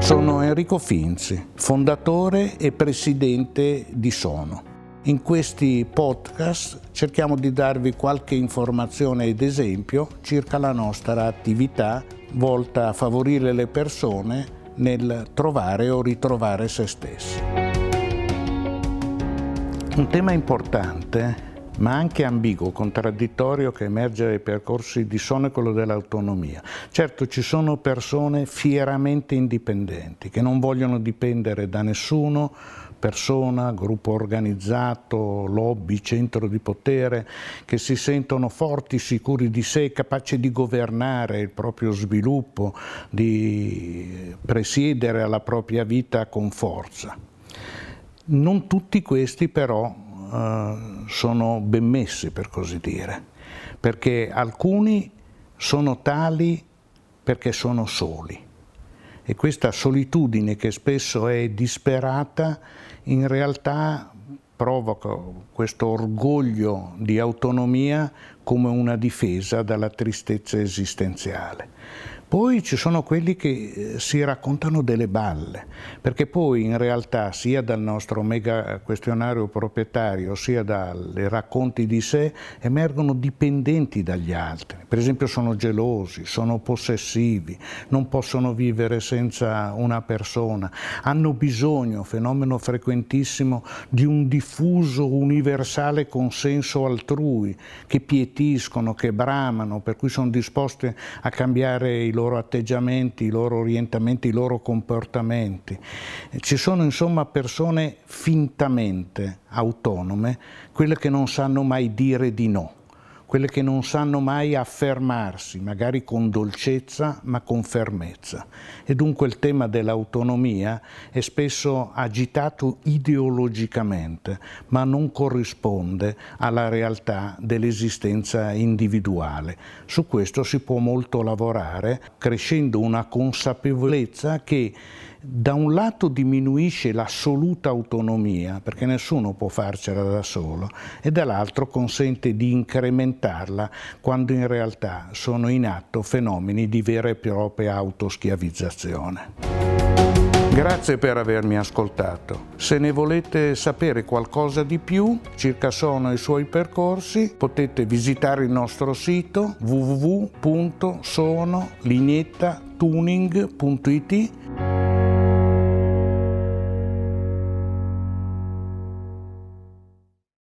Sono Enrico Finzi, fondatore e presidente di Sono. In questi podcast cerchiamo di darvi qualche informazione ed esempio circa la nostra attività volta a favorire le persone nel trovare o ritrovare se stessi. Un tema importante ma anche ambiguo, contraddittorio che emerge dai percorsi di Sono è quello dell'autonomia. Certo ci sono persone fieramente indipendenti, che non vogliono dipendere da nessuno, persona, gruppo organizzato, lobby, centro di potere, che si sentono forti, sicuri di sé, capaci di governare il proprio sviluppo, di presiedere alla propria vita con forza. Non tutti questi però eh, sono ben messi, per così dire, perché alcuni sono tali perché sono soli. E questa solitudine che spesso è disperata, in realtà provoca questo orgoglio di autonomia come una difesa dalla tristezza esistenziale. Poi ci sono quelli che eh, si raccontano delle balle, perché poi in realtà sia dal nostro mega questionario proprietario sia dai racconti di sé emergono dipendenti dagli altri. Per esempio sono gelosi, sono possessivi, non possono vivere senza una persona, hanno bisogno, fenomeno frequentissimo, di un diffuso universale consenso altrui, che pietiscono, che bramano, per cui sono disposti a cambiare il loro atteggiamenti, i loro orientamenti, i loro comportamenti. Ci sono insomma persone fintamente autonome, quelle che non sanno mai dire di no quelle che non sanno mai affermarsi, magari con dolcezza ma con fermezza. E dunque il tema dell'autonomia è spesso agitato ideologicamente, ma non corrisponde alla realtà dell'esistenza individuale. Su questo si può molto lavorare, crescendo una consapevolezza che da un lato diminuisce l'assoluta autonomia, perché nessuno può farcela da solo, e dall'altro consente di incrementarla quando in realtà sono in atto fenomeni di vera e propria autoschiavizzazione. Grazie per avermi ascoltato. Se ne volete sapere qualcosa di più circa Sono e i suoi percorsi, potete visitare il nostro sito www.sonoliniettatuning.it